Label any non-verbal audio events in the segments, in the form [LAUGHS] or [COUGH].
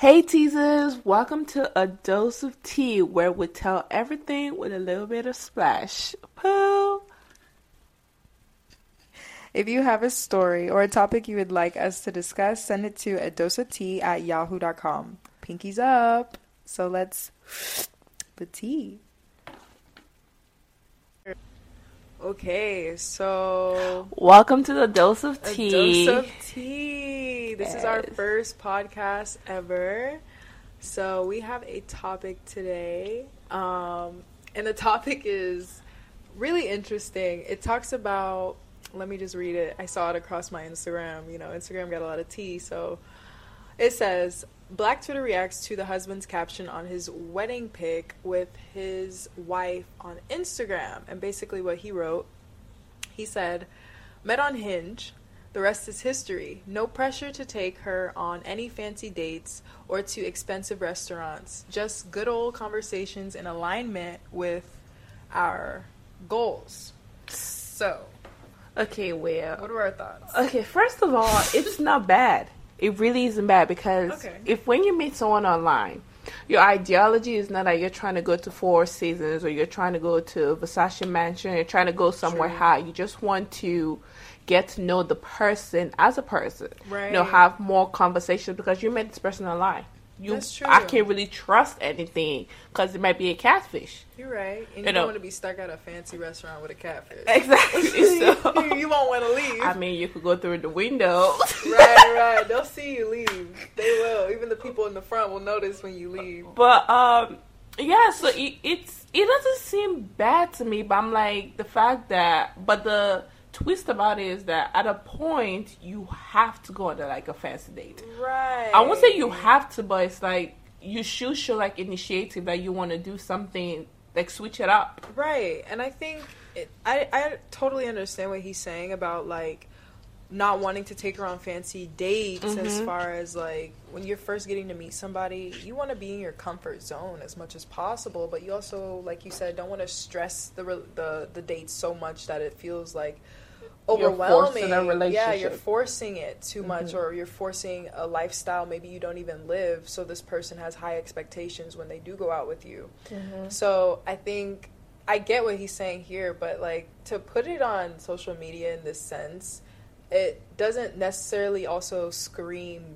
Hey teasers, welcome to A Dose of Tea, where we tell everything with a little bit of splash. Pooh! If you have a story or a topic you would like us to discuss, send it to a dose of tea at yahoo.com. Pinkies up. So let's [SNIFFS] the tea. Okay, so Welcome to the Dose of a dose of tea. This is our first podcast ever. So we have a topic today. Um, and the topic is really interesting. It talks about let me just read it. I saw it across my Instagram. You know, Instagram got a lot of tea, so it says Black Twitter reacts to the husband's caption on his wedding pic with his wife on Instagram. And basically, what he wrote, he said, Met on Hinge. The rest is history. No pressure to take her on any fancy dates or to expensive restaurants. Just good old conversations in alignment with our goals. So, Okay, well. what are our thoughts? Okay, first of all, it's not bad. It really isn't bad because Okay. if when you meet someone online, your ideology is not that you're trying to go to Four Seasons or you're trying to go to Versace Mansion, you're trying to go somewhere True. high. You just want to get to know the person as a person. Right. You know, have more conversations because you met this person online. You, That's true. I can't really trust anything because it might be a catfish. You're right. And you, You don't know- want to be stuck at a fancy restaurant with a catfish. Exactly. [LAUGHS] So, you won't want to leave. I mean, you could go through the window. right, right. They'll see you leave. They will. Even the people in the front will notice when you leave. But um, yeah. So it, it's it doesn't seem bad to me. But I'm like the fact that, but the twist about it is that at a point you have to go on a, like a fancy date. Right. I won't say you have to, but it's like you should show like initiative that you want to do something like switch it up. Right. And I think it, I I totally understand what he's saying about like not wanting to take her on fancy dates as Mhm. far as like when you're first getting to meet somebody you want to be in your comfort zone as much as possible but you also like you said don't want to stress the the the date so much that it feels like You're overwhelming forcing a yeah you're forcing it too much Mhm. or you're forcing a lifestyle maybe you don't even live so this person has high expectations when they do go out with you so I think I get what he's saying here, but like to put it on social media in this sense, it doesn't necessarily also scream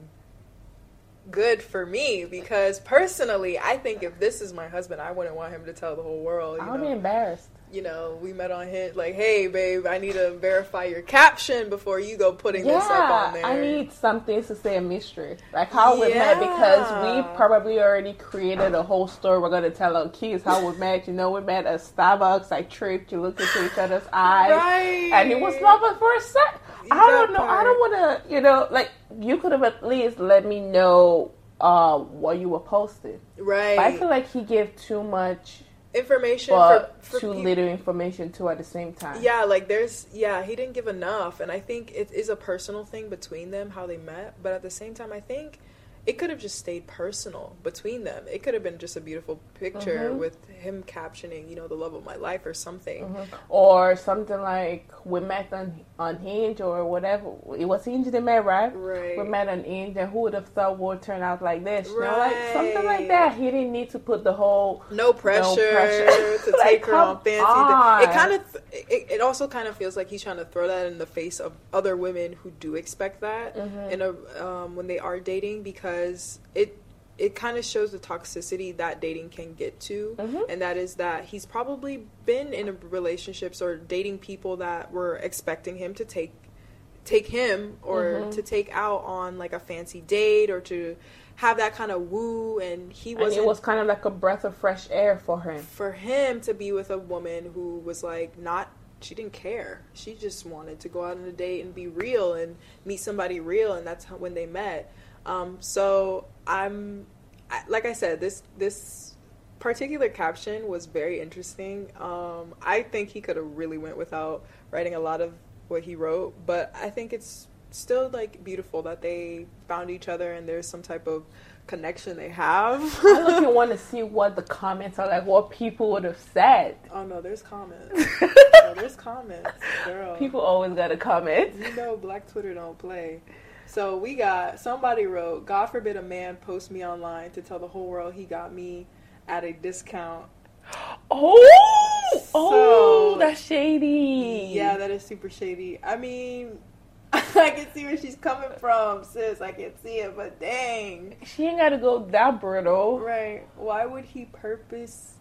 good for me because personally, I think if this is my husband, I wouldn't want him to tell the whole world. You I'll be embarrassed. You know, we met on Hinge. Like, hey, babe, I need to verify your caption before you go putting this up on there. I need something to say a mystery. Like how we met because we probably already created a whole story we're gonna tell our kids how we met. You know, we met at Starbucks, I tripped, you looked into each other's eyes. right, And it was love at first sight. I don't know. I don't wanna you know, like you could have at least let me know uh what you were posting. right. But I feel like he gave too much information but for, for too peop- little information too at the same time. Yeah, like there's yeah, he didn't give enough and I think it is a personal thing between them how they met, but at the same time I think it could have just stayed personal between them. It could have been just a beautiful picture Mhm. with him captioning, you know, the love of my life or something. Mhm. Or something like we met on on Hinge or whatever. It was Hinge they met, right? Right. We met on Hinge, and who would have thought would turn out like this? You know, like something like that. He didn't need to put the whole. No pressure, pressure. [LAUGHS] to [LAUGHS] Like, take her on fancy. on. It kind of, it, it also kind of feels like he's trying to throw that in the face of other women who do expect that Mhm. in a um, when they are dating because it it kind of shows the toxicity that dating can get to, Mhm. and that is that he's probably been in relationships or dating people that were expecting him to take take him or Mhm. to take out on like a fancy date or to have that kind of woo and he wasn't it was kind of like a breath of fresh air for him. for him to be with a woman who was like not she didn't care she just wanted to go out on a date and be real and meet somebody real and that's how, when they met um, so i'm I, like i said this this particular caption was very interesting um, i think he could have really went without writing a lot of what he wrote but i think it's still like beautiful that they found each other and there's some type of connection they have I look and want to see what the comments are like, what people would have said. Oh no, there's comments. [LAUGHS] there's comments, girl. People always got to comment. you know, Black Twitter don't play. So we got somebody wrote, God forbid a man post me online to tell the whole world he got me at a discount. [GASPS] Oh, oh, that's shady. Yeah, that is super shady. I mean, [LAUGHS] I can see where she's coming from, sis. I can see it, but dang. she ain't got to go that brittle, Right. Why would he purpose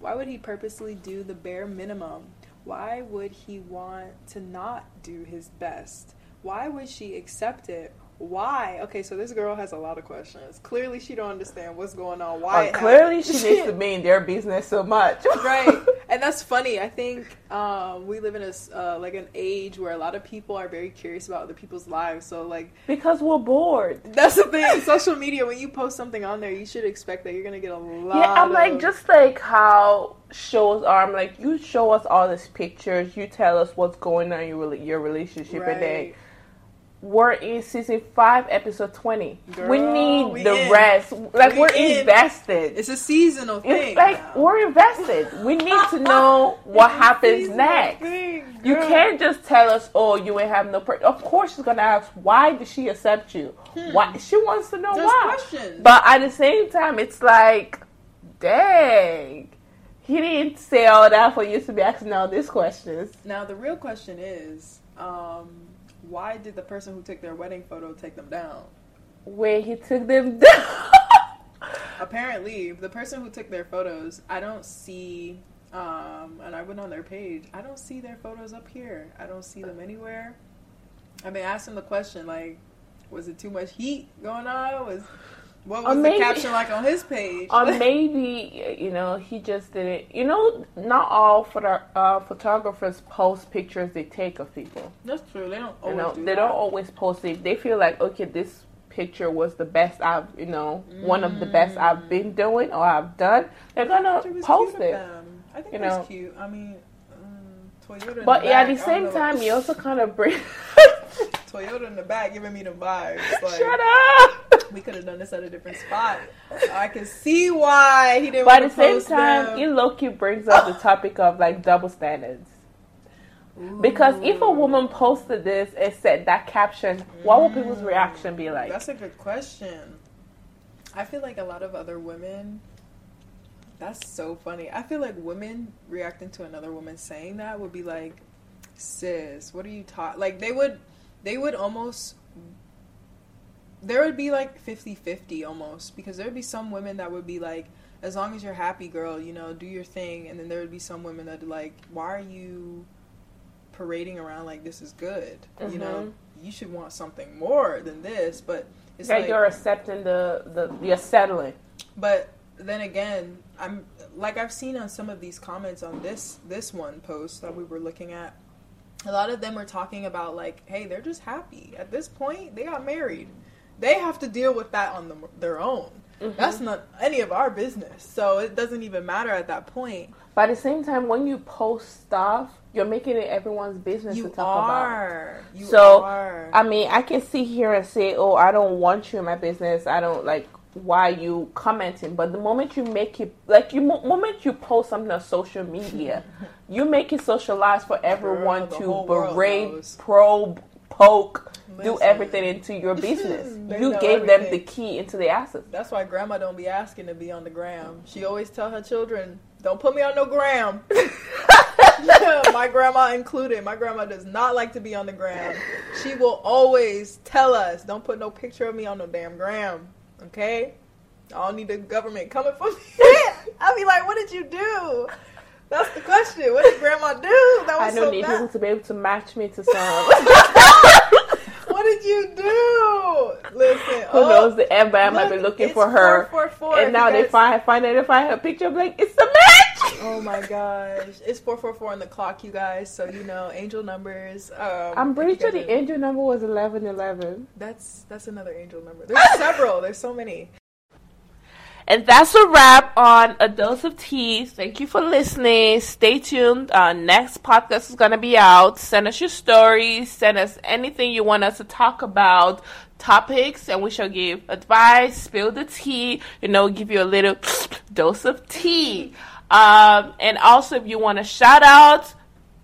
why would he purposely do the bare minimum? Why would he want to not do his best? Why would she accept it? Why? Okay, so this girl has a lot of questions. Clearly she don't understand what's going on. Why it clearly, she needs to [LAUGHS] be in their business so much. [LAUGHS] right and that's funny i think um, we live in a uh, like an age where a lot of people are very curious about other people's lives so like because we're bored. that's the thing social media when you post something on there you should expect that you're gonna get a lot Yeah, I'm like just like how shows are. I'm like you show us all these pictures, you tell us what's going on in your your relationship, and then Right. We're in season five, episode twenty. we need we the in. rest. Like We are in. invested. it's a seasonal thing It's like now. we're invested. We need to [LAUGHS] know what happens next. thing, You can't just tell us, "Oh, you ain't have no." Per-. Of course, she's gonna ask, "Why did she accept you?" Why she wants to know Hmm. There's why. questions. But at the same time, it's like, dang, he didn't say all that for you to be asking all these questions. now the real question is um, why did the person who took their wedding photo take them down? Where he took them [LAUGHS] down. apparently the person who took their photos i don't see um, and i went on their page i don't see their photos up here. I don't see them anywhere. I've been asking the question like was it too much heat going on? Was what Or was the maybe- caption like on his page or [LAUGHS] maybe you know he just didn't. You know, not all photo- uh, photographers post pictures they take of people. that's true they don't You always know, do they that. don't always post it. They feel like, okay, this picture was the best I've, you know, one of the best I've been doing or I've done. They're gonna post it. i think You know. cute i mean um, Toyota But yeah, at the same time, you also kind of bring. [LAUGHS] Toyota in the back giving me the vibes. [LAUGHS] Like, Shut up. [LAUGHS] We could have done this at a different spot. I can see why he didn't But at the same time, them. it Loki brings up the topic of like double standards. Because if a woman posted this and said that caption, what would people's mm. reaction be like? That's a good question. I feel like a lot of other women. That's so funny. I feel like women reacting to another woman saying that would be like, "Sis, what are you talking?" Like they would, they would almost. There would be like 50-50 almost because there would be some women that would be like, as long as you're happy, girl, you know, do your thing, and then there would be some women that like, why are you parading around like this is good? You know, mm-hmm. you should want something more than this, but it's that like you're accepting the, the you're settling. but then again, I'm like I've seen on some of these comments on this this one post that we were looking at. A lot of them are talking about like, hey, they're just happy at this point. They got married. They have to deal with that on them, their own. Mm-hmm. That's not any of our business. So it doesn't even matter at that point. But at the same time, when you post stuff, you're making it everyone's business You to talk about. are. You So, are. I mean, I can sit here and say, "Oh, I don't want you in my business. I don't like why you commenting." But the moment you make it, like you, mo- moment you post something on social media, [LAUGHS] you make it socialized for everyone the to berate, probe, poke, do everything into your [LAUGHS] business. You gave them the key into the assets. That's why grandma don't be asking to be on the gram. She always tell her children, "Don't put me on no gram." [LAUGHS] [LAUGHS] My grandma included. My grandma does not like to be on the gram. She will always tell us, "Don't put no picture of me on no damn gram." Okay? I don't need the government coming for me. I'll be like, "What did you do?" That's the question. What did grandma do? That I don't so need bad. people to be able to match me to some. What did you do? Listen, Who oh, knows? The FBI might be look, looking for her, 444 and now they find find out if I have a picture. I'm like, it's a match. Oh my gosh. It's 444 on the clock, you guys. So, you know, angel numbers. Um, I'm pretty sure the angel number was eleven eleven. That's that's another angel number. There's several. There's so many. And that's a wrap on A Dose of Tea. Thank you for listening. Stay tuned. Our next podcast is going to be out. Send us your stories. Send us anything you want us to talk about, topics, and we shall give advice, spill the tea, you know, give you a little [SNIFFS] dose of tea. Um, and also, if you want a shout out,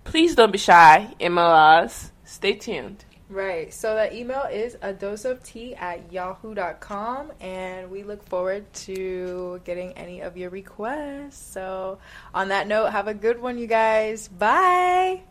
please don't be shy. Email us. Stay tuned. Right. So that email is a dose of tea at yahoo.com and we look forward to getting any of your requests. So on that note, have a good one, you guys. Bye.